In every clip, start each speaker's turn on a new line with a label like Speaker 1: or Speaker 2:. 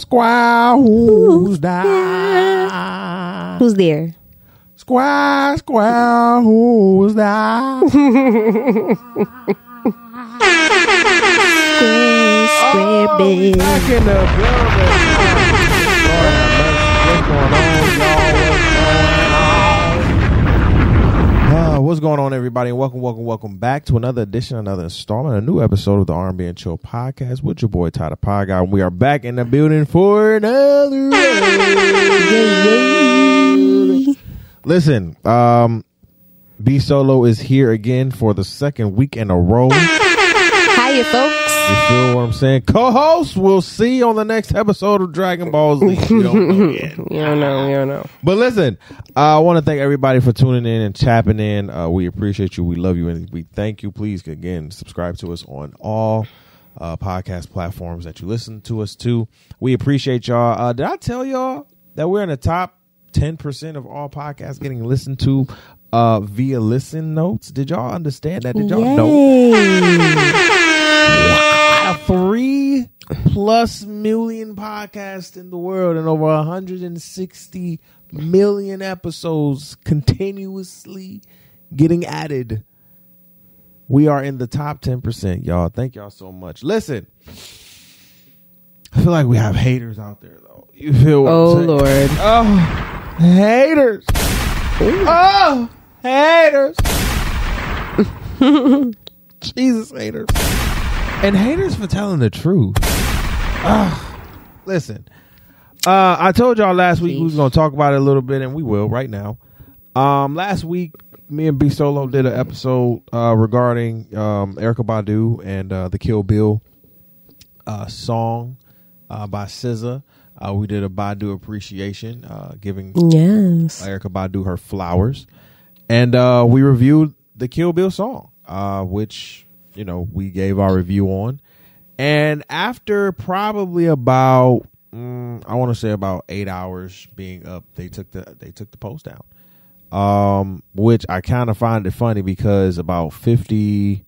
Speaker 1: Square, who's that? Who's
Speaker 2: there?
Speaker 1: Square, square, oh, who's that?
Speaker 2: Square, square, big.
Speaker 1: Back in the building. Lord. What's going on, What's going on? What's going on, everybody? And welcome, welcome, welcome back to another edition, another installment, a new episode of the R&B and Chill podcast with your boy Tyler Pie Guy. We are back in the building for another. Listen, um, B Solo is here again for the second week in a row.
Speaker 2: Hiya, folks.
Speaker 1: You feel what I'm saying? Co-host, we'll see you on the next episode of Dragon Ball Z. We don't know yet.
Speaker 2: You don't know. You don't know.
Speaker 1: But listen, I want to thank everybody for tuning in and tapping in. Uh, we appreciate you. We love you, and we thank you. Please again subscribe to us on all uh, podcast platforms that you listen to us to. We appreciate y'all. Uh, did I tell y'all that we're in the top ten percent of all podcasts getting listened to uh, via listen notes? Did y'all understand that? Did y'all know? Out three plus million podcasts in the world and over 160 million episodes continuously getting added. We are in the top 10%, y'all. Thank y'all so much. Listen, I feel like we have haters out there, though. You feel what
Speaker 2: Oh? Lord.
Speaker 1: Oh, haters. Oh, haters. Jesus, haters. And haters for telling the truth. Listen, uh, I told y'all last week we was going to talk about it a little bit, and we will right now. Um, last week, me and B Solo did an episode uh, regarding um, Erykah Badu and uh, the Kill Bill uh, song uh, by SZA. Uh, we did a Badu appreciation, uh, giving
Speaker 2: Yes.
Speaker 1: Erykah Badu her flowers, and uh, we reviewed the Kill Bill song, uh, which you know we gave our review on. And after probably about mm, I want to say about eight hours being up, they took the they took the post down. Um, which I kind of find it funny because about fifty,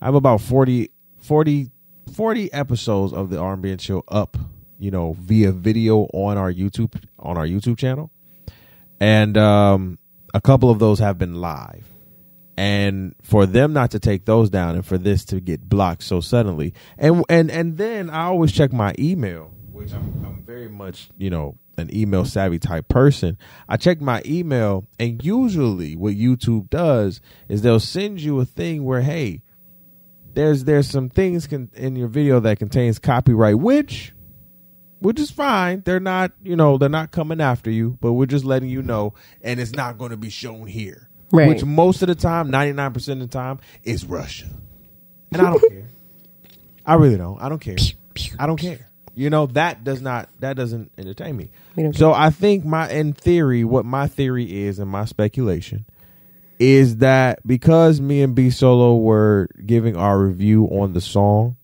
Speaker 1: I have about 40, 40, 40 episodes of the R&B and Chill up, you know, via video on our YouTube on our YouTube channel, and um, a couple of those have been live. And for them not to take those down, and for this to get blocked so suddenly, and and and then I always check my email, which I'm, I'm very much you know an email savvy type person. I check my email, and usually what YouTube does is they'll send you a thing where hey, there's there's some things con- in your video that contains copyright, which which is fine. They're not, you know, they're not coming after you, but we're just letting you know, and it's not going to be shown here.
Speaker 2: Right.
Speaker 1: Which most of the time, ninety nine percent of the time, is Russia, and I don't care. I really don't. I don't care. I don't care. You know that does not that doesn't entertain me. So I think my in theory, what my theory is, and my speculation is that because me and B Solo were giving our review on the song,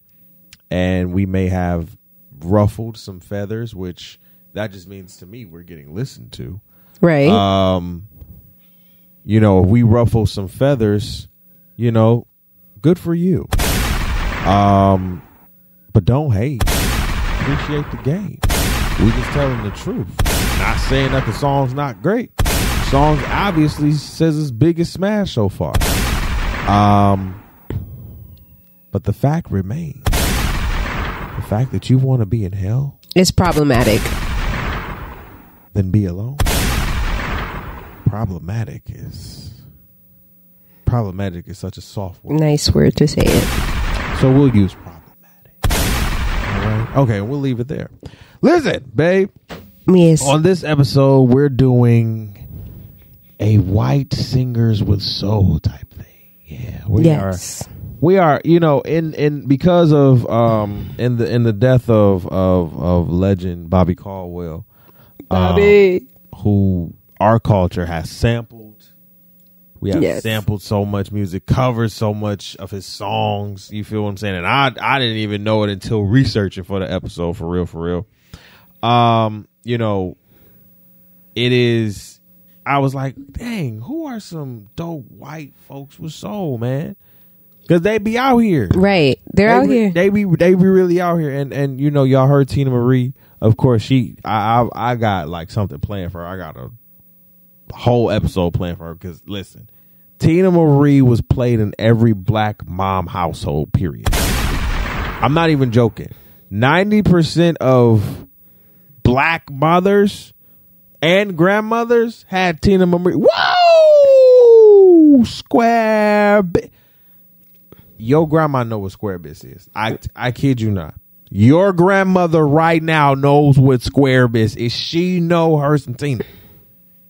Speaker 1: and we may have ruffled some feathers, which that just means to me we're getting listened to.
Speaker 2: Right.
Speaker 1: Um, you know, if we ruffle some feathers, you know, good for you. Um, but don't hate. Appreciate the game. We just telling the truth. Not saying that the song's not great. Song obviously says its biggest smash so far. Um, but the fact remains. The fact that you want to be in hell,
Speaker 2: it's problematic.
Speaker 1: then be alone. Problematic is problematic is such a soft word.
Speaker 2: Nice word to say it.
Speaker 1: So we'll use problematic. All right. Okay, we'll leave it there. Listen, babe.
Speaker 2: Yes.
Speaker 1: On this episode, we're doing a white singers with soul type thing. Yeah, we
Speaker 2: yes.
Speaker 1: are. We are, you know, in in because of um in the in the death of of of legend Bobby Caldwell, um, who our culture has sampled. We have
Speaker 2: Yes.
Speaker 1: sampled so much music, covered so much of his songs. You feel what I'm saying? And I I didn't even know it until researching for the episode. For real, for real. Um, you know, it is. I was like, dang, who are some dope white folks with soul, man? Because they be out here,
Speaker 2: Right. They're
Speaker 1: they
Speaker 2: out
Speaker 1: re-
Speaker 2: here.
Speaker 1: They be they be really out here, and and you know y'all heard Teena Marie. Of course, she I I, I got like something planned for her. I got a whole episode planned for her because listen, Teena Marie was played in every black mom household. Period. I'm not even joking. Ninety percent of black mothers and grandmothers had Teena Marie. Whoa, square. Bi- your grandma know what Square Biz is. I I kid you not. Your grandmother right now knows what Square Biz is. She know her some Teena.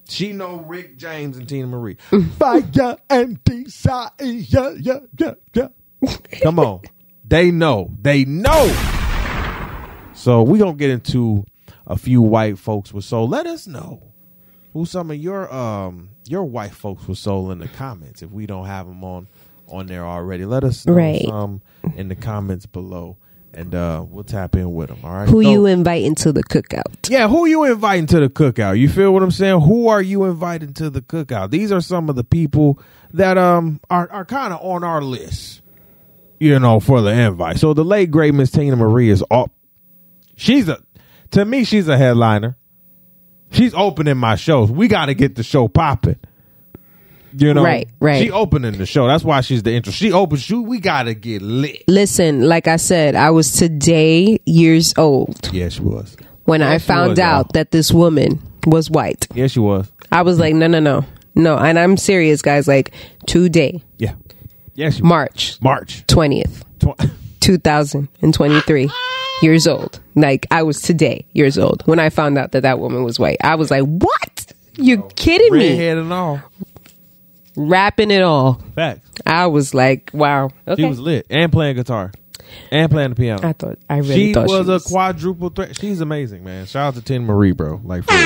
Speaker 1: She know Rick James and Teena Marie. Fire and desire. Yeah, yeah, yeah, yeah. Come on. They know. They know. So we gonna get into a few white folks with soul. Let us know who some of your um your white folks with soul in the comments if we don't have them on on there already. Let us know
Speaker 2: Right.
Speaker 1: some in the comments below, and uh we'll tap in with them. All right.
Speaker 2: Who
Speaker 1: So-
Speaker 2: you inviting to the cookout?
Speaker 1: yeah, who you inviting to the cookout? You feel what I'm saying? Who are you inviting to the cookout? These are some of the people that um are are kind of on our list. You know, for the invite. So the late great Miss Teena Marie is up. She's a to me, she's a headliner. She's opening my shows. We got to get the show popping. You know,
Speaker 2: Right, right.
Speaker 1: She opening the show. That's why she's the intro. She opens. Shoot, we got to get lit.
Speaker 2: Listen, like I said, I was today years old
Speaker 1: Yeah, she was.
Speaker 2: when I
Speaker 1: Yes,
Speaker 2: found
Speaker 1: was,
Speaker 2: out that this woman was white.
Speaker 1: Yeah, she was.
Speaker 2: I was like, no, no, no, no. And I'm serious, guys. Like today,
Speaker 1: Yeah, was.
Speaker 2: March
Speaker 1: March.
Speaker 2: twentieth,
Speaker 1: Tw-
Speaker 2: 2023 years old. Like I was today years old when I found out that that woman was white. I was like, what? You're oh, kidding me?
Speaker 1: Redhead and all.
Speaker 2: Rapping it all.
Speaker 1: Facts.
Speaker 2: I was like, wow. Okay.
Speaker 1: She was lit and playing guitar and playing the piano.
Speaker 2: I thought I really
Speaker 1: she
Speaker 2: thought
Speaker 1: was
Speaker 2: she
Speaker 1: a quadruple threat. She's amazing, man. Shout out to Teena Marie, bro. Like,
Speaker 2: she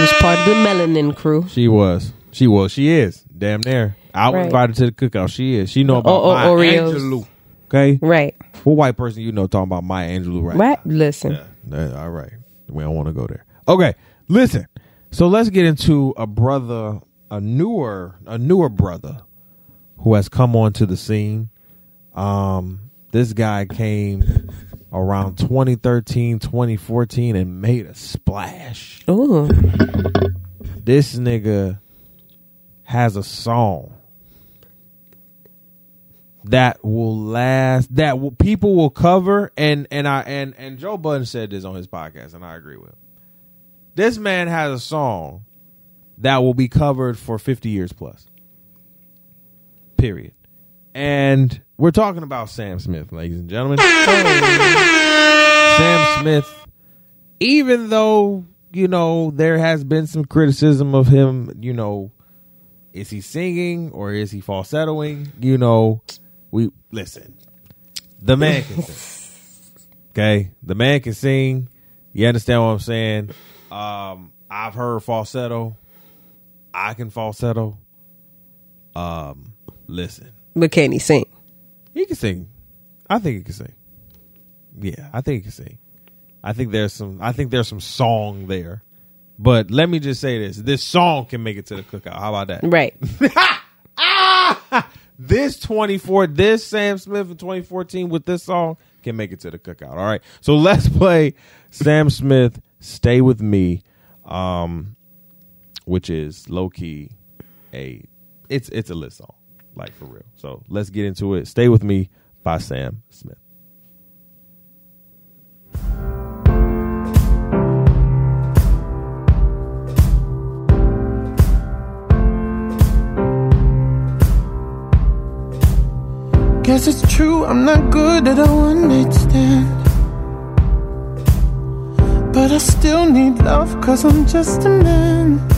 Speaker 2: was part of the melanin crew.
Speaker 1: she was. She was. She is. Damn near. I was
Speaker 2: Right.
Speaker 1: invited to the cookout. She is. She know oh, about
Speaker 2: O- o-
Speaker 1: Maya
Speaker 2: Oreos.
Speaker 1: Angelou. Okay.
Speaker 2: Right.
Speaker 1: What white person you know talking about Maya Angelou right
Speaker 2: Right. Listen.
Speaker 1: Yeah. All right. We don't want to go there. Okay. Listen. So let's get into a brother, a newer, a newer brother who has come onto the scene. Um, this guy came around 2013, 2014 and made a splash.
Speaker 2: Ooh.
Speaker 1: This nigga has a song that will last that will, people will cover and and I and and Joe Budden said this on his podcast and I agree with him. This man has a song that will be covered for 50 years plus. Period. And we're talking about Sam Smith, ladies and gentlemen. Sam Smith, even though, you know, there has been some criticism of him, you know, is he singing or is he falsettoing? You know, we listen. The man can sing. Okay? The man can sing. You understand what I'm saying? Um, I've heard falsetto. I can falsetto. Um, listen.
Speaker 2: But can he sing?
Speaker 1: He can sing. I think he can sing. Yeah, I think he can sing. I think there's some. I think there's some song there. But let me just say this: this song can make it to the cookout. How about that?
Speaker 2: Right.
Speaker 1: This 24, this Sam Smith in 2014 with this song can make it to the cookout. All right, so let's play Sam Smith. Stay with me, um, which is low key a it's it's a lit song, like for real. So let's get into it. Stay with me by Sam Smith.
Speaker 3: Guess it's true, I'm not good at a one night stand. But I still need love, cause I'm just a man.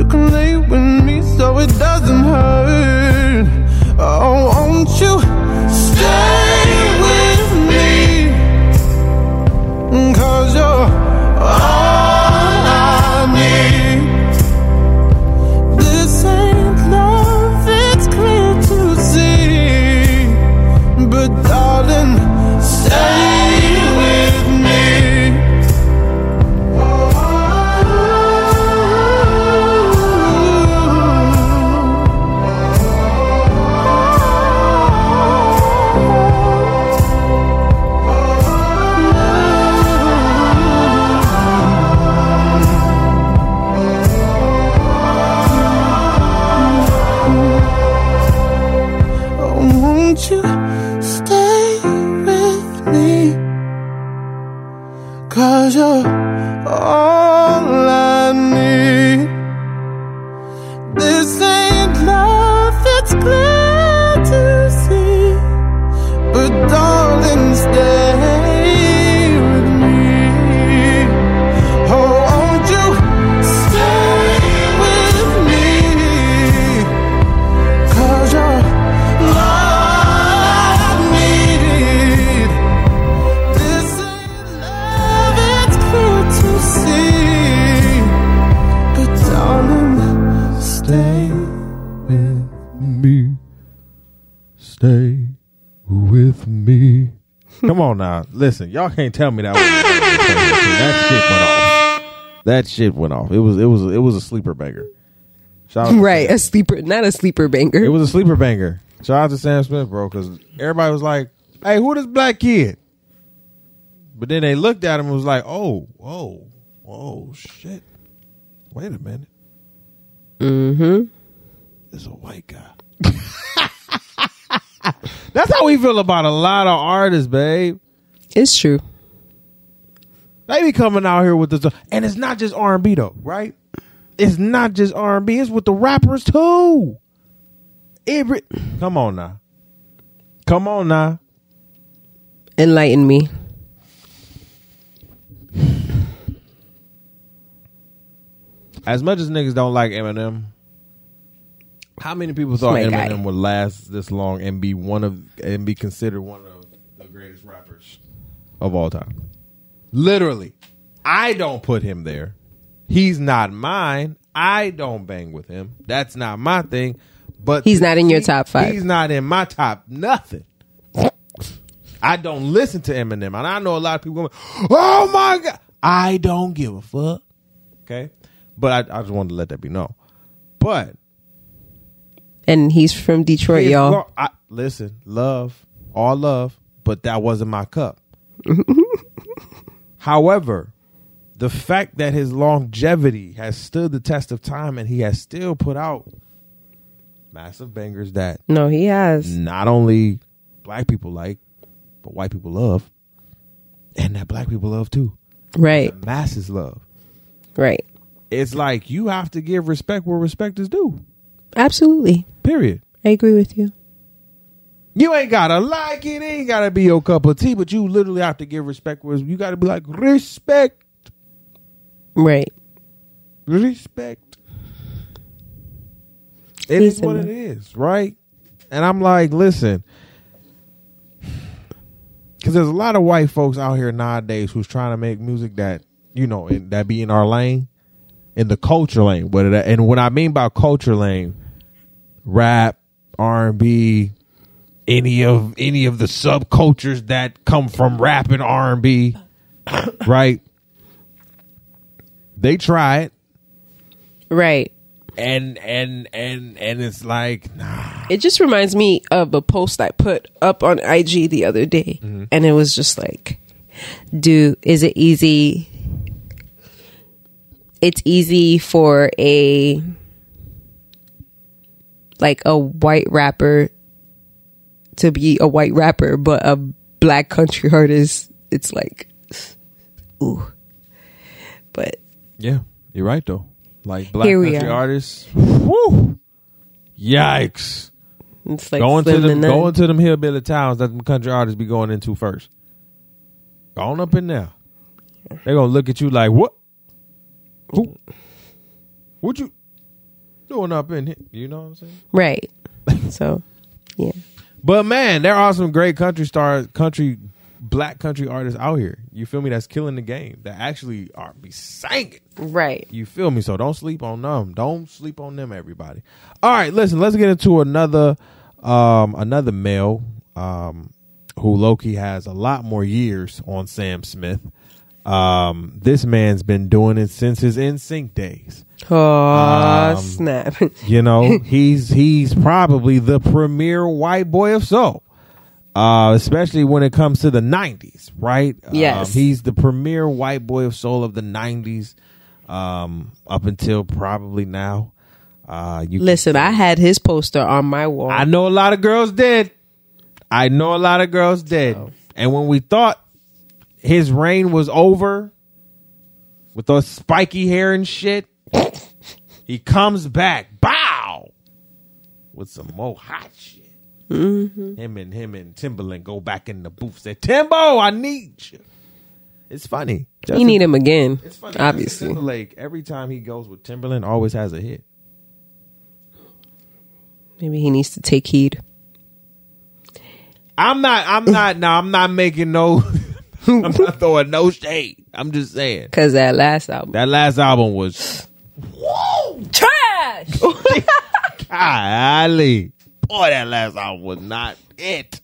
Speaker 3: you can lay with me so it doesn't me.
Speaker 1: Come on now. Listen, y'all can't tell me that was that shit went off. That shit went off. It was it was it was a sleeper banger.
Speaker 2: Right. A sleeper, not a sleeper banger.
Speaker 1: It was a sleeper banger. Shout out to Sam Smith, bro, because everybody was like, "Hey, who this black kid?" But then they looked at him and was like, "Oh, whoa, whoa, shit! Wait a minute,
Speaker 2: mm-hmm.
Speaker 1: this a white guy." That's how we feel about a lot of artists, babe.
Speaker 2: It's true.
Speaker 1: They be coming out here with this, and it's not just R and B though, right? It's not just R and B. It's with the rappers too. Every, come on now, come on now.
Speaker 2: Enlighten me.
Speaker 1: As much as niggas don't like Eminem, how many people thought
Speaker 2: my
Speaker 1: Eminem
Speaker 2: guy.
Speaker 1: would last this long and be one of and be considered one of the greatest rappers of all time? Literally, I don't put him there. He's not mine. I don't bang with him. That's not my thing. But
Speaker 2: He's not in your top five.
Speaker 1: He's not in my top nothing. I don't listen to Eminem, and I know a lot of people going, "Oh my god!" I don't give a fuck. Okay, but I, I just wanted to let that be known. But
Speaker 2: And he's from Detroit,
Speaker 1: his
Speaker 2: y'all.
Speaker 1: I, listen, love, all love, but that wasn't my cup. However, the fact that his longevity has stood the test of time and he has still put out massive bangers that
Speaker 2: No, he has.
Speaker 1: not only black people like, but white people love, and that black people love too.
Speaker 2: Right,
Speaker 1: The masses love.
Speaker 2: right.
Speaker 1: It's like you have to give respect where respect is due.
Speaker 2: Absolutely.
Speaker 1: Period.
Speaker 2: I agree with you.
Speaker 1: You ain't gotta like it. It ain't gotta be your cup of tea, but you literally have to give respect. Where you gotta be like respect,
Speaker 2: Right.
Speaker 1: respect. It is what it is, right? And I'm like, listen, because there's a lot of white folks out here nowadays who's trying to make music that you know that be in our lane, in the culture lane. But it, and what I mean by culture lane, rap, R and B, any of any of the subcultures that come from rap and R and B, right? They try it,
Speaker 2: Right.
Speaker 1: and and and and it's like, nah,
Speaker 2: It just reminds me of a post I put up on IG the other day.
Speaker 1: Mm-hmm.
Speaker 2: And it was just like, do, is it easy? It's easy for a, like a white rapper to be a white rapper, but a black country artist, it's like, ooh. But
Speaker 1: yeah, you're right though. Like black country
Speaker 2: are.
Speaker 1: artists, whoo, yikes!
Speaker 2: it's like
Speaker 1: going to them, going to them hillbilly towns that them country artists be going into first. Going up in there, they're gonna look at you like what? Who? What you doing up in here? You know what I'm saying?
Speaker 2: right. So, yeah.
Speaker 1: But man, there are some great country stars, country black country artists out here. You feel me? That's killing the game. That actually are be singing.
Speaker 2: Right.
Speaker 1: You feel me? So don't sleep on them. Don't sleep on them, everybody. All right, listen. Let's get into another um another male um who Loki has a lot more years on Sam Smith. Um, this man's been doing it since his NSYNC days.
Speaker 2: Oh,
Speaker 1: Um,
Speaker 2: snap.
Speaker 1: You know, he's he's probably the premier white boy of soul. Uh, especially when it comes to the '90s, right?
Speaker 2: Yes.
Speaker 1: um, he's the premier white boy of soul of the '90s, um, up until probably now. Uh, you,
Speaker 2: Listen, I had his poster on my wall.
Speaker 1: I know a lot of girls did. I know a lot of girls did. And when we thought his reign was over with those spiky hair and shit, he comes back, bow, with some more hot shit. Mm-hmm. Him and him and Timberland go back in the booth. Say, Timbo, I need you. It's funny.
Speaker 2: you need him again,
Speaker 1: It's funny.
Speaker 2: obviously.
Speaker 1: Justin Timberlake, every time he goes with Timberland, always has a hit.
Speaker 2: Maybe he needs to take heed.
Speaker 1: I'm not. I'm not. No, I'm not making no. I'm not throwing no shade. I'm just saying
Speaker 2: Because that last album.
Speaker 1: that last album was Whoa!
Speaker 2: Trash!
Speaker 1: golly. Boy, that last album was not it.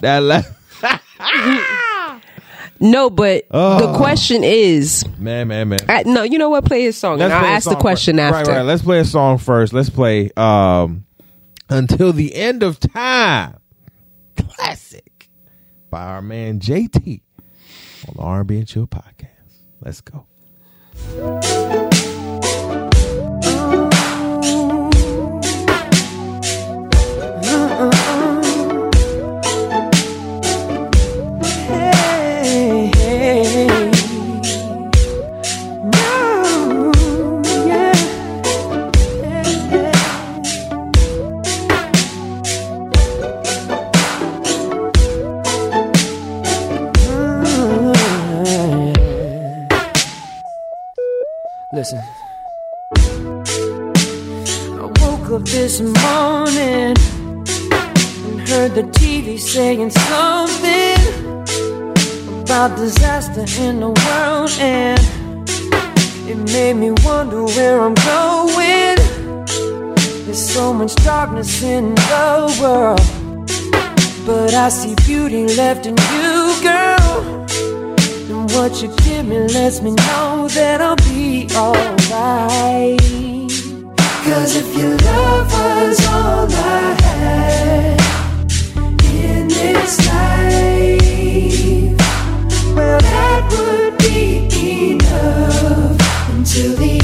Speaker 1: That last
Speaker 2: no, but the question is
Speaker 1: man, man, man.
Speaker 2: I, no, you know what? Play his song, and I'll ask the question
Speaker 1: first.
Speaker 2: after.
Speaker 1: Right, right. Let's play a song first. Let's play um until the end of time. Classic by our man JT on the R&B and Chill podcast. Let's go.
Speaker 4: heard the TV saying something
Speaker 5: about disaster in the world, and it made me wonder where I'm going. There's so much darkness in the world, but I see beauty left in you, girl. And what you give me lets me know that I'll be alright. Cause if your love was all I had well, that would be enough until the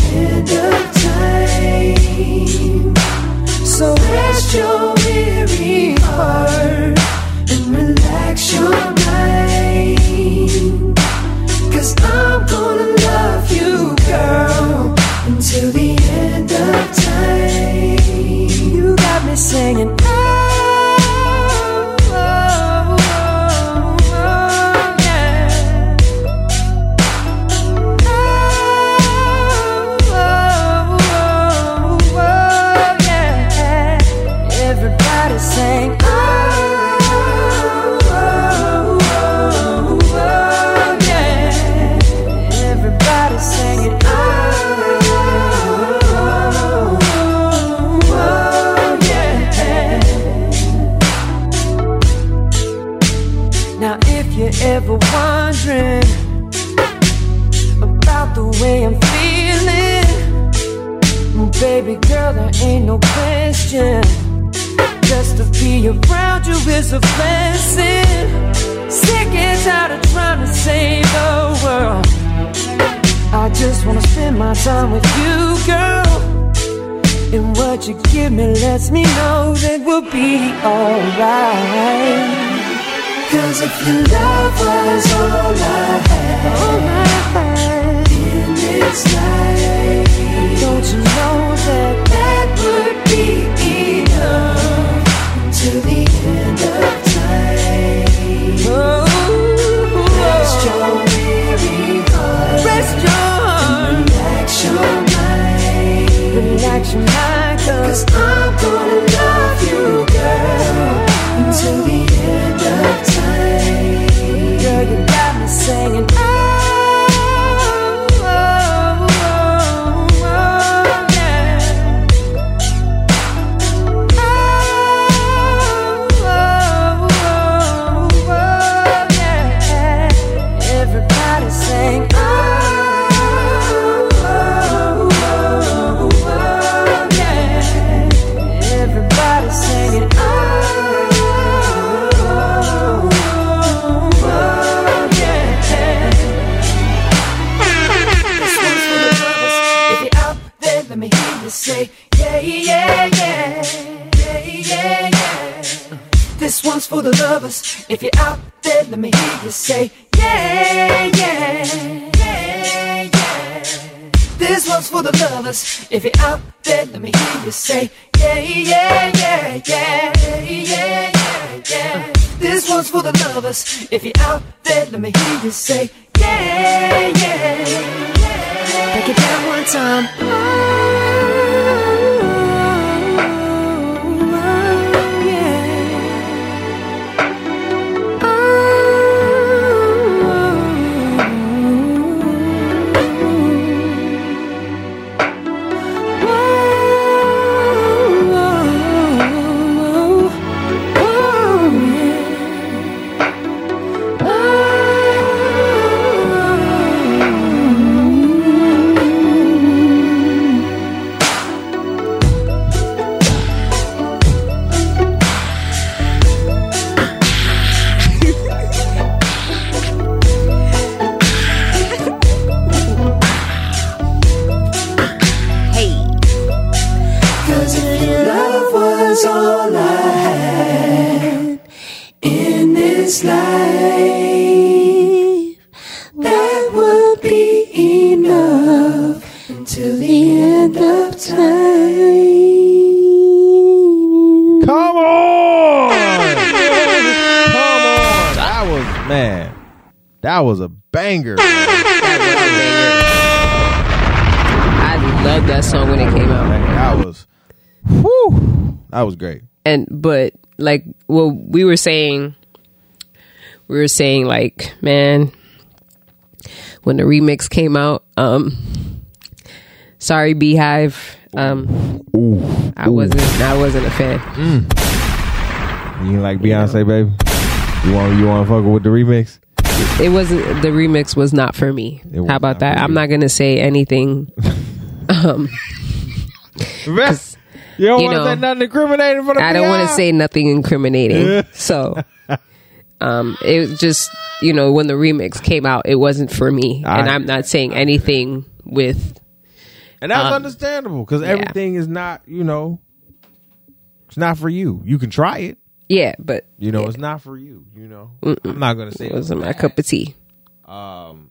Speaker 5: you say
Speaker 2: but like well we were saying we were saying like man when the remix came out um sorry Beyhive um
Speaker 1: ooh,
Speaker 2: i wasn't i wasn't a fan. Mm.
Speaker 1: you like beyonce you know? baby you want you want to fuck with the remix?
Speaker 2: It wasn't the remix was not for me. How about that? I'm not gonna say anything um
Speaker 1: you don't
Speaker 2: you
Speaker 1: want to
Speaker 2: know,
Speaker 1: say nothing incriminating for the
Speaker 2: I don't want to say nothing incriminating. so, um, it just you know when the remix came out, it wasn't for me, and
Speaker 1: I-
Speaker 2: I'm not saying anything with
Speaker 1: And that's
Speaker 2: Um,
Speaker 1: understandable because everything is not, you know, it's not for you. You can try it,
Speaker 2: yeah, but
Speaker 1: you know,
Speaker 2: yeah,
Speaker 1: it's not for you. You know, I'm not gonna say
Speaker 2: it wasn't my cup of tea.
Speaker 1: Um,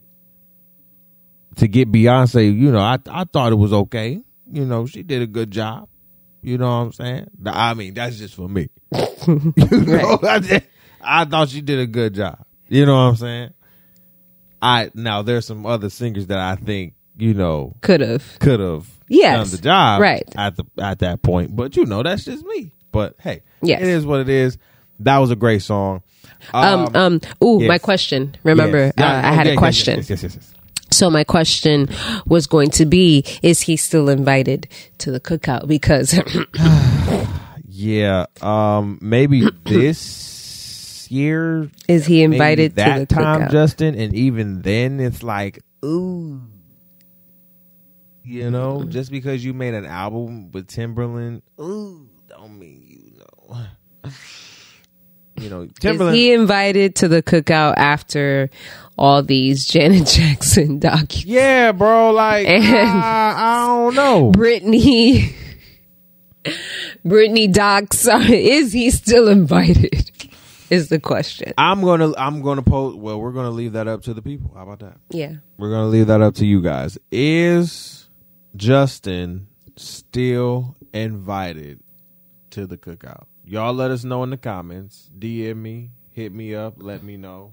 Speaker 1: to get Beyonce. You know, I I thought it was okay. You know, she did a good job. You know what I'm saying? I mean, that's just for me. you know, I, just- I thought she did a good job. You know what I'm saying? I now there's some other singers that I think you know
Speaker 2: Could have.
Speaker 1: could have
Speaker 2: Yes.
Speaker 1: done the job
Speaker 2: Right.
Speaker 1: at the at that point. But you know, that's just me. But hey,
Speaker 2: Yes.
Speaker 1: it is what it is. That was a great song.
Speaker 2: Um, um, ooh,
Speaker 1: yes.
Speaker 2: my question. Remember,
Speaker 1: Yes.
Speaker 2: Uh, I had a question.
Speaker 1: Yes, yes, yes, yes.
Speaker 2: So my question was going to be: Is he still invited to the cookout? Because
Speaker 1: Yeah. Um. Maybe this year.
Speaker 2: is he invited
Speaker 1: that
Speaker 2: to the
Speaker 1: time,
Speaker 2: cookout?
Speaker 1: Justin? And even then, it's like, ooh. You know, just because you made an album with Timberland, ooh, don't mean you know. You know,
Speaker 2: Is
Speaker 1: Timberland.
Speaker 2: he invited to the cookout after all these Janet Jackson documents?
Speaker 1: Yeah, bro. Like,
Speaker 2: And-
Speaker 1: I, I don't know.
Speaker 2: Britney, Britney docs. Is he still invited? Is the question.
Speaker 1: I'm gonna, I'm gonna post. Well, we're gonna leave that up to the people. How about that?
Speaker 2: Yeah.
Speaker 1: We're gonna leave that up to you guys. Is Justin still invited to the cookout? Y'all let us know in the comments. DM me, hit me up, let me know.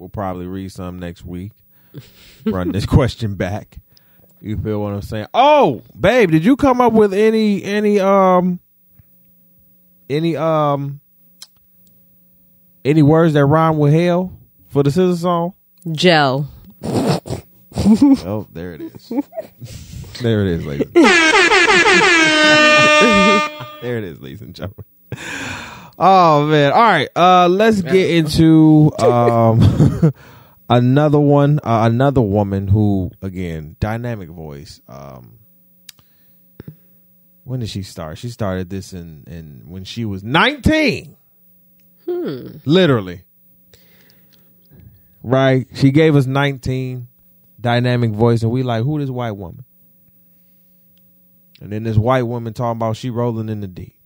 Speaker 1: We'll probably read some next week. Run this question back. You feel what I'm saying? Oh, babe, did you come up with any any um any um any words that rhyme with hell for the scissor song?
Speaker 2: Gel.
Speaker 1: Oh, there it is. there it is, ladies. there it is, ladies and gentlemen. Oh man! All right, uh, let's get into um another one. Uh, another woman who, again, dynamic voice. Um, when did she start? She started this in in when she was nineteen. Hmm. Literally. Right. She gave us nineteen dynamic voice, and we like, who this white woman? And then this white woman talking about she rolling in the deep.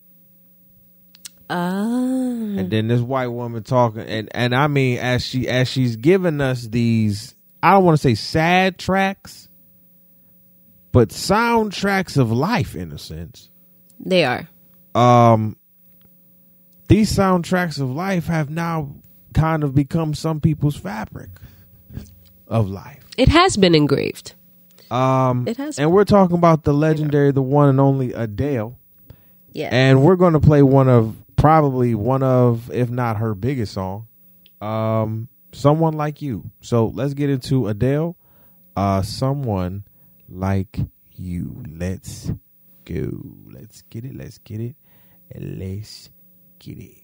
Speaker 1: And then this white woman talking, and and I mean, as she as she's giving us these, I don't want to say sad tracks, but soundtracks of life in a sense.
Speaker 2: They are.
Speaker 1: Um, these soundtracks of life have now kind of become some people's fabric of life.
Speaker 2: It has been engraved.
Speaker 1: Um,
Speaker 2: It has-
Speaker 1: and we're talking about the legendary, the one and only Adele,
Speaker 2: Yeah.
Speaker 1: and we're going to play one of probably one of, if not her biggest song, um, "Someone Like You." So let's get into Adele, uh, "Someone Like You." Let's go. Let's get it. Let's get it. Let's get it.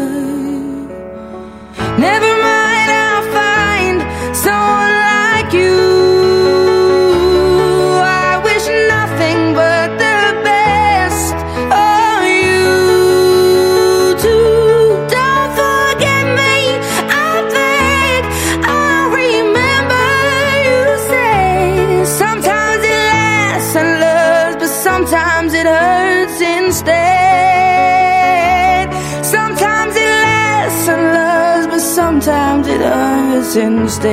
Speaker 4: Sometimes it hurts instead.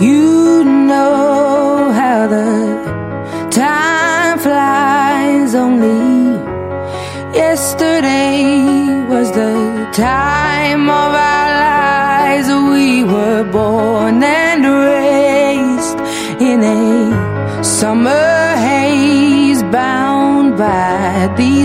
Speaker 4: You know how the time flies only. Yesterday was the time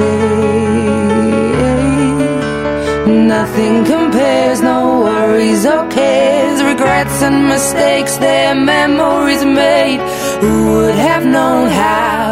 Speaker 4: Instead. Nothing compares, no worries or cares, regrets and mistakes, their memories made. Who would have known how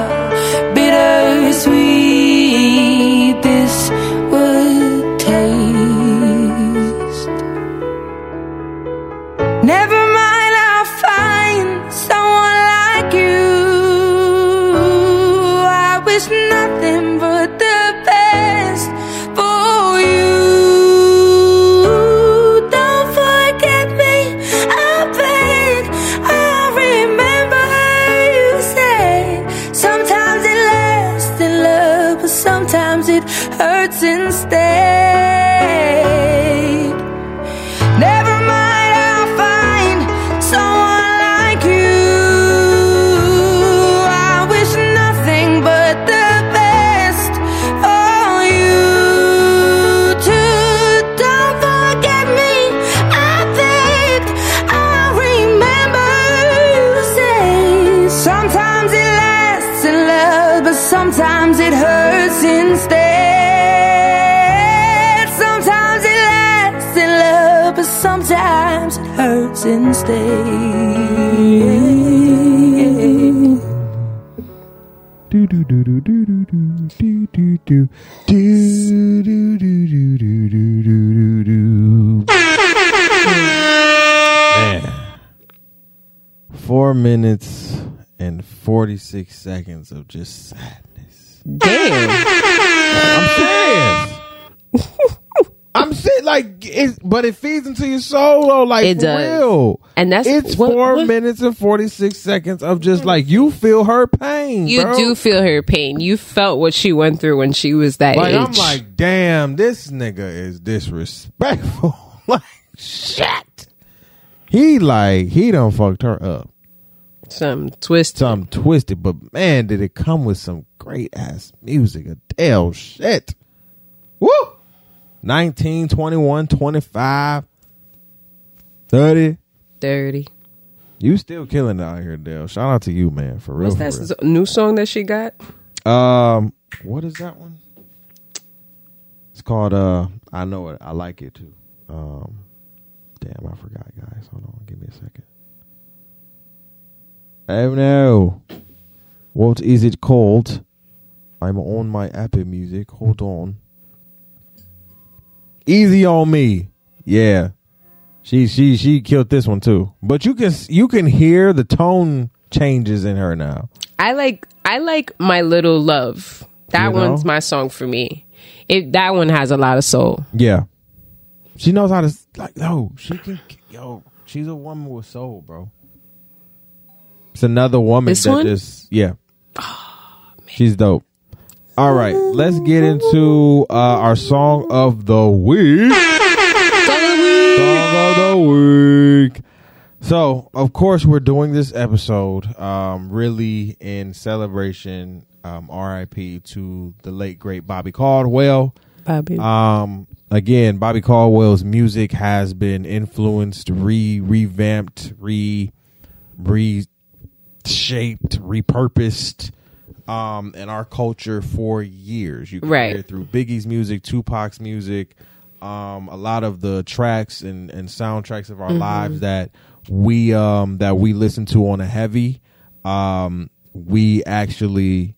Speaker 1: seconds of just sadness.
Speaker 2: Damn.
Speaker 1: I'm serious. I'm saying like it, but it feeds into your soul though, like
Speaker 2: It does.
Speaker 1: real.
Speaker 2: And that's
Speaker 1: it's
Speaker 2: what-
Speaker 1: four
Speaker 2: what-
Speaker 1: minutes and forty six seconds of just like you feel her pain.
Speaker 2: You
Speaker 1: bro.
Speaker 2: do feel her pain. You felt what she went through when she was that
Speaker 1: Like
Speaker 2: age.
Speaker 1: I'm like, damn, this nigga is disrespectful. like shit. He like he done fucked her up.
Speaker 2: Some twist.
Speaker 1: Something twisted, but man, did it come with some great ass music. Adele shit. Woo! 19, 21, 25, 30.
Speaker 2: Dirty.
Speaker 1: You still killing it out here, Dale. Shout out to you, man. For real.
Speaker 2: What's
Speaker 1: for
Speaker 2: that
Speaker 1: real.
Speaker 2: new song that she got?
Speaker 1: Um, what is that one? It's called uh I know it. I like it too. Um damn, I forgot, guys. Hold on, give me a second. Oh no. What is it called? I'm on my Apple Music. Hold on. Easy on me. Yeah. She she she killed this one too. But you can you can hear the tone changes in her now.
Speaker 2: I like I like my little love. That
Speaker 1: You know?
Speaker 2: one's my song for me. It that one has a lot of soul.
Speaker 1: Yeah, she knows how to like. Yo, she can. Yo, she's a woman with soul, bro. It's another woman
Speaker 2: This
Speaker 1: that
Speaker 2: one?
Speaker 1: just yeah. she's dope. All right, let's get into uh, our song of the week. Song of the week. So, of course, we're doing this episode um, really in celebration, um, RIP to the late great Bobby Caldwell.
Speaker 2: Bobby.
Speaker 1: Um, again, Bobby Caldwell's music has been influenced, re revamped, re reshaped, repurposed um in our culture for years. You can
Speaker 2: Right.
Speaker 1: hear it through Biggie's music, Tupac's music, um, a lot of the tracks and, and soundtracks of our
Speaker 2: Mm-hmm.
Speaker 1: lives that we um that we listen to on a heavy. Um we actually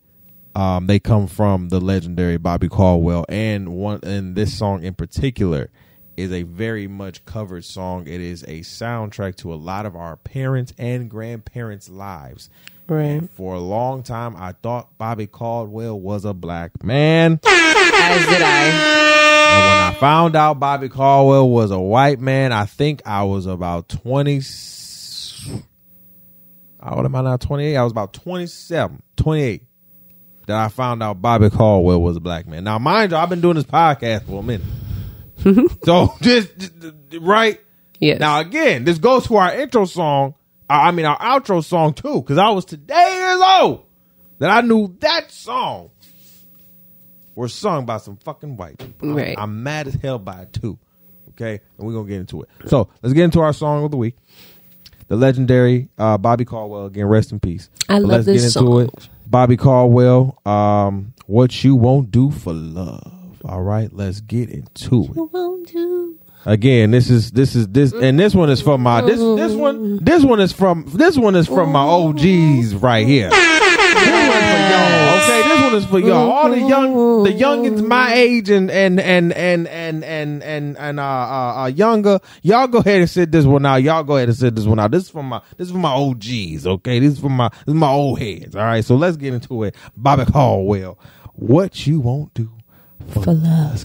Speaker 1: um, they come from the legendary Bobby Caldwell, and one and this song in particular is a very much covered song. It is a soundtrack to a lot of our parents and grandparents' lives.
Speaker 2: right.
Speaker 1: For a long time, I thought Bobby Caldwell was a black man,
Speaker 2: As did I.
Speaker 1: and when I found out Bobby Caldwell was a white man, I think I was about twenty. How old am I now? Twenty eight. I was about 27, 28 that I found out Bobby Caldwell was a black man. Now, mind you, I've been doing this podcast for a minute. so just, just- right
Speaker 2: Yes.
Speaker 1: now again, this goes to our intro song. I mean our outro song too, because I was today years old that I knew that song was sung by some fucking white people. I'm- I'm mad as hell by it too. Okay, and we're gonna get into it. So let's get into our song of the week. The legendary uh, Bobby Caldwell again. Rest in peace.
Speaker 2: I
Speaker 1: But
Speaker 2: love
Speaker 1: let's
Speaker 2: this
Speaker 1: get into
Speaker 2: song.
Speaker 1: it. Bobby Caldwell. Um, what you won't do for love. All right, let's get into it. Again, this is this is this and this one is from my this this one this one is from this one is from my OGs right here. This one for y'all, okay? This one is for y'all. All the young the youngins my age and and and and and and and and uh, uh, uh younger, y'all go ahead and sit this one out. Y'all go ahead and sit this one out. This is from my this is from my OGs, okay? This is from my this is my old heads. All right, so let's get into it. Bobby Caldwell, what you won't do for,
Speaker 2: love.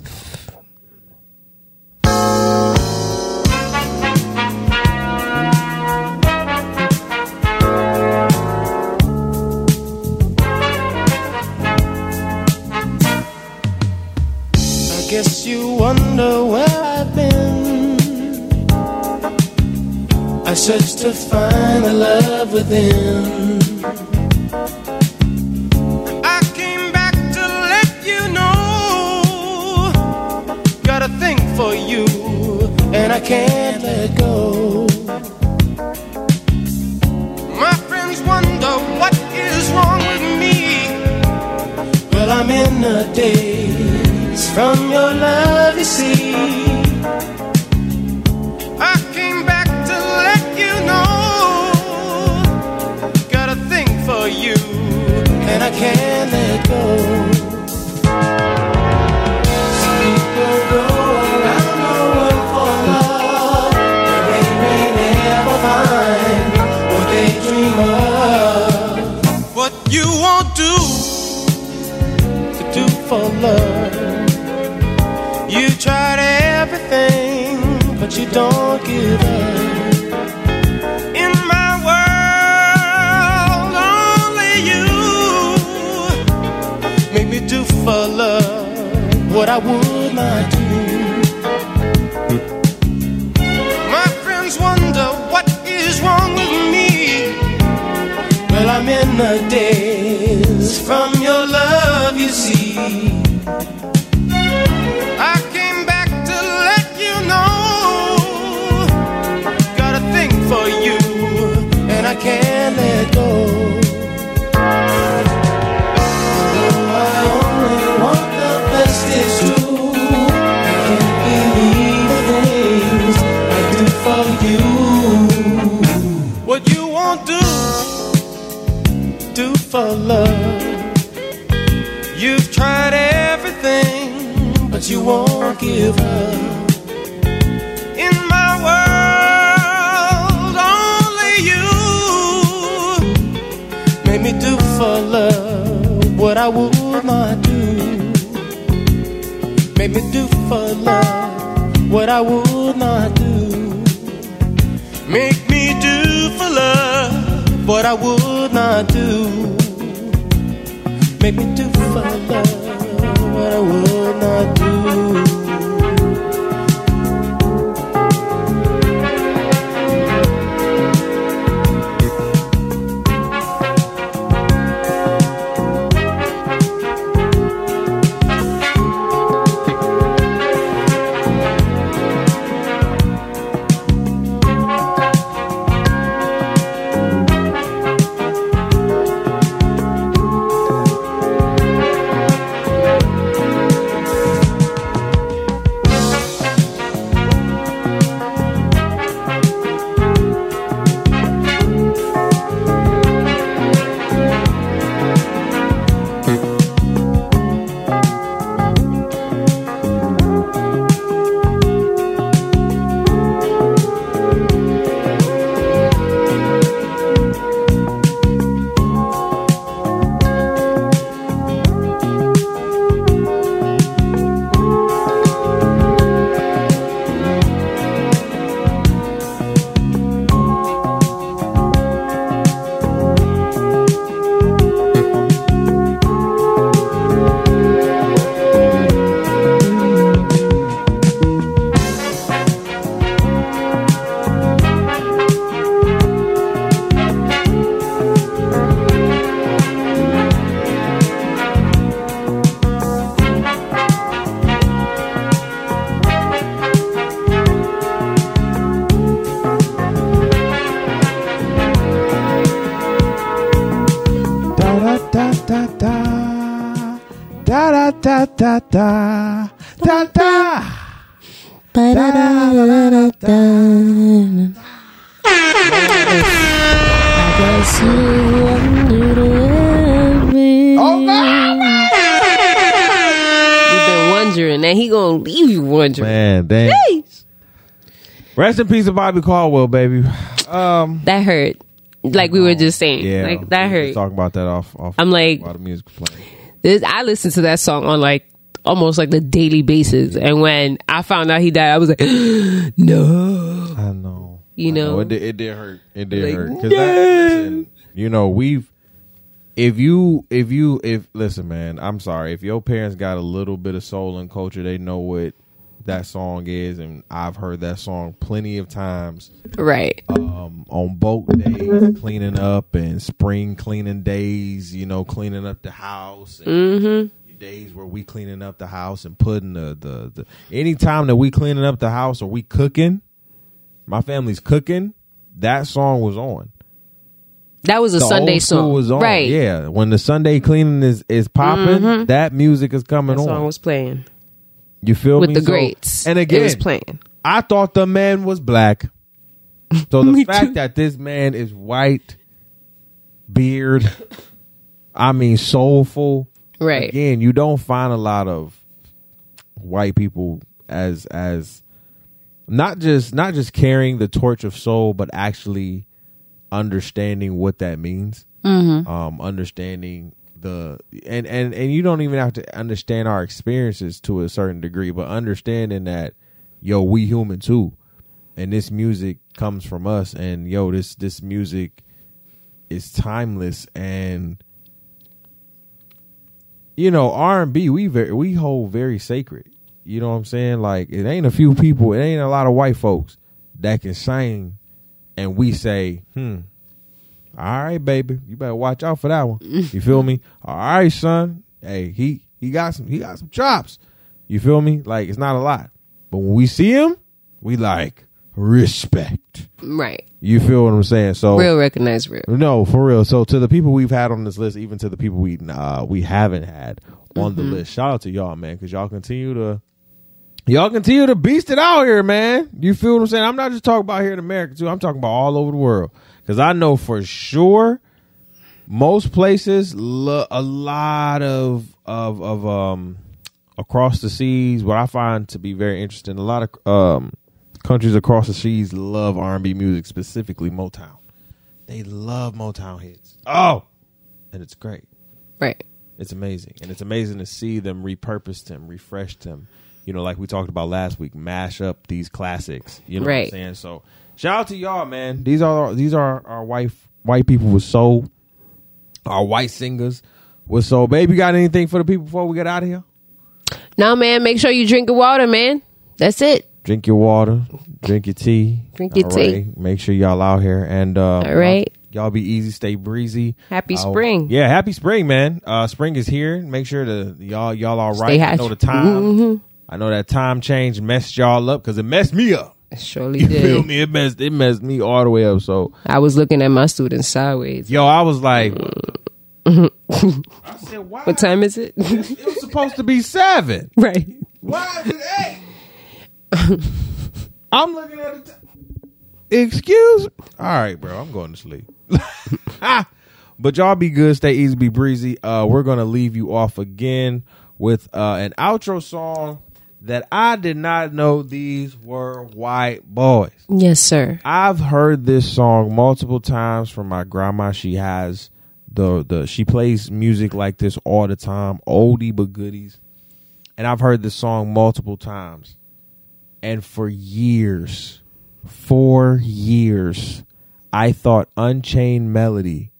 Speaker 3: I guess you wonder where I've been. I searched to find the love within. I can't let go. My friends wonder what is wrong with me. Well, I'm in a daze from your love, you see. Don't give up. In my world, only you make me do for love what I would not do. Love. You've tried everything, but you won't give up. In my world, only you made me do for love what I would not do. Make me do for love what I would not do. Make me do for love what I would not do. Make me do for love what I would not do.
Speaker 1: Rest in peace of Bobby Caldwell, baby. Um,
Speaker 2: That hurt. Like we were just saying,
Speaker 1: yeah,
Speaker 2: like that hurt.
Speaker 1: Talking about that off, off.
Speaker 2: I'm like-
Speaker 1: the music playing.
Speaker 2: This, I listened to that song on like almost like the daily basis, and when I found out he died, I was like, no,
Speaker 1: I know.
Speaker 2: You
Speaker 1: I
Speaker 2: know?
Speaker 1: it did, it did hurt. It did
Speaker 2: Like,
Speaker 1: hurt. 'Cause that- listen, you know, we've. If you, if you, if listen, man, I'm sorry. If your parents got a little bit of soul and culture, they know what that song is, and I've heard that song plenty of times.
Speaker 2: right?
Speaker 1: um, on boat days, cleaning up, and spring cleaning days. You know, cleaning up the house. And Days where we cleaning up the house and putting the the the. Anytime that we cleaning up the house or we cooking, my family's cooking. That song was on.
Speaker 2: That was a
Speaker 1: The
Speaker 2: Sunday song,
Speaker 1: was on.
Speaker 2: right?
Speaker 1: Yeah, when the Sunday cleaning is is popping, that music is coming
Speaker 2: That
Speaker 1: on.
Speaker 2: song was playing
Speaker 1: you feel
Speaker 2: with
Speaker 1: me?
Speaker 2: the
Speaker 1: So-
Speaker 2: greats,
Speaker 1: and
Speaker 2: it
Speaker 1: again,
Speaker 2: was playing.
Speaker 1: I thought the man was black. So the fact
Speaker 2: too.
Speaker 1: that this man is white, beard, I mean soulful.
Speaker 2: Right.
Speaker 1: Again, you don't find a lot of white people as as not just not just carrying the torch of soul, but actually understanding what that means.
Speaker 2: Mm-hmm.
Speaker 1: Um, understanding the and and and you don't even have to understand our experiences to a certain degree, but understanding that yo, we human too, and this music comes from us, and yo, this this music is timeless and you know R and B we very, we hold very sacred. You know what I'm saying? Like it ain't a few people, it ain't a lot of white folks that can sing, and we say, hmm. All right, baby, you better watch out for that one. You feel me? All right, son. Hey, he he got some he got some chops. You feel me? Like it's not a lot, but when we see him, we like respect.
Speaker 2: Right.
Speaker 1: You feel what I'm saying? So
Speaker 2: Real recognize real.
Speaker 1: no, for real. So to the people we've had on this list, even to the people we uh, we haven't had on the list, shout out to y'all, man, because y'all continue to y'all continue to beast it out here, man. You feel what I'm saying? I'm not just talking about here in America too. I'm talking about all over the world because I know for sure most places lo- a lot of of of um across the seas. What I find to be very interesting, a lot of um countries across the seas love R&B music, specifically Motown. They love Motown hits. Oh, and it's great.
Speaker 2: Right.
Speaker 1: It's amazing, and it's amazing to see them repurposed them refreshed them You know, like we talked about last week, mash up these classics. You know what
Speaker 2: Right.
Speaker 1: I'm saying? So, shout out to y'all, man. These are these are our white white people with soul, our white singers with soul. Baby, got anything for the people before we get out of here?
Speaker 2: No, man, make sure you drink your water, man. That's it.
Speaker 1: Drink your water, drink your tea,
Speaker 2: Drink your
Speaker 1: All
Speaker 2: tea.
Speaker 1: right? Make sure y'all out here and uh,
Speaker 2: All right.
Speaker 1: Y'all, be easy, stay breezy.
Speaker 2: Happy
Speaker 1: Uh,
Speaker 2: spring.
Speaker 1: Yeah, happy spring, man. Uh, spring is here. Make sure to y'all y'all all right. I know the time.
Speaker 2: Mm-hmm.
Speaker 1: I know that time change messed y'all up because it messed me up.
Speaker 2: It surely
Speaker 1: You feel
Speaker 2: did.
Speaker 1: me? It messed it messed me all the way up. So
Speaker 2: I was looking at my students sideways.
Speaker 1: yo, I was like, I said, why?
Speaker 2: What time is it?
Speaker 1: It was supposed to be seven.
Speaker 2: right.
Speaker 1: Why is it eight? I'm looking at the. T- Excuse me. All right, bro. I'm going to sleep. but y'all be good. Stay easy. Be breezy. Uh, we're gonna leave you off again with uh, an outro song that I did not know these were white boys.
Speaker 2: Yes, sir.
Speaker 1: I've heard this song multiple times from my grandma. She has the the she plays music like this all the time, oldie but goodies. And I've heard this song multiple times. And for years, for years, I thought Unchained Melody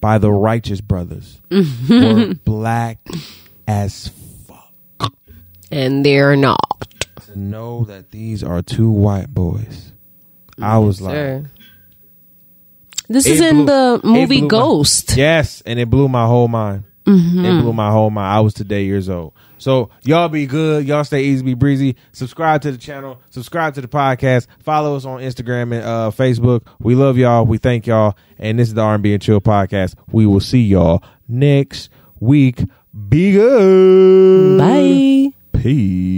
Speaker 1: by the Righteous Brothers were black as fuck.
Speaker 2: And they're not.
Speaker 1: To know that these are two white boys, I was like,
Speaker 2: Sir. This is in the movie
Speaker 1: blew my-
Speaker 2: Ghost.
Speaker 1: Yes, and it blew my whole mind.
Speaker 2: Mm-hmm.
Speaker 1: It blew my whole mind. I was today years old. So y'all be good. Y'all stay easy, be breezy. Subscribe to the channel. Subscribe to the podcast. Follow us on Instagram and uh, Facebook. We love y'all. We thank y'all. And this is the R&B and Chill podcast. We will see y'all next week. Be good.
Speaker 2: Bye.
Speaker 1: Peace.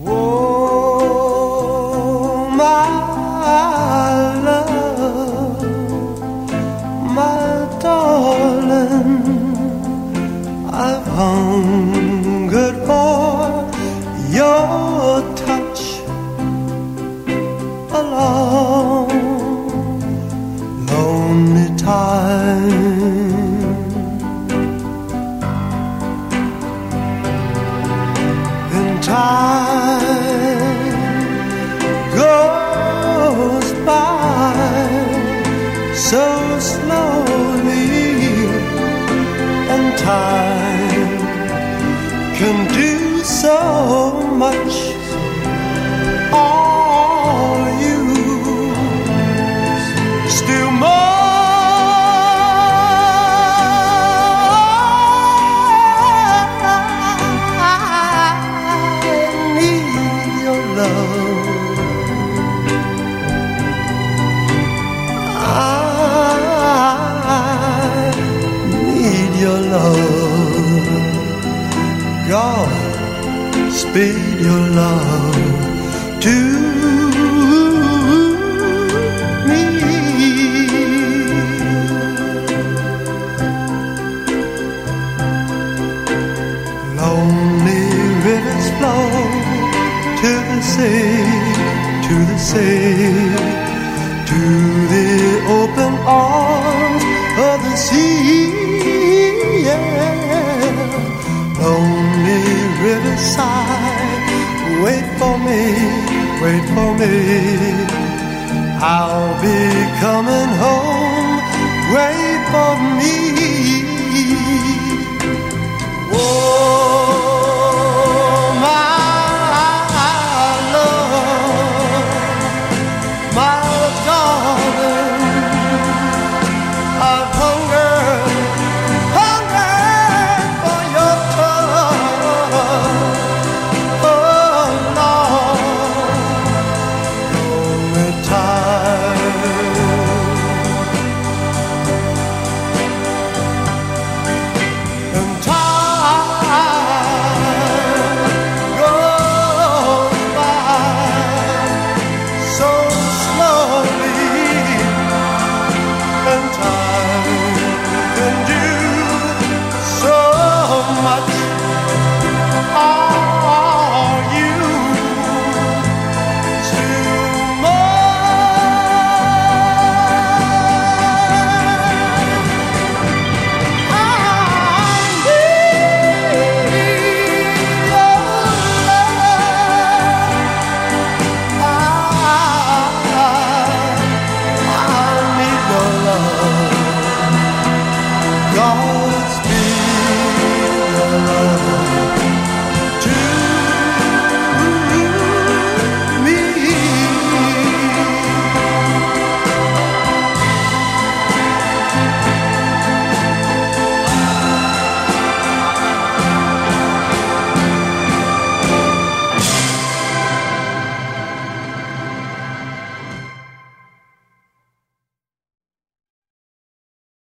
Speaker 3: Oh, my love, my darling, I've hungered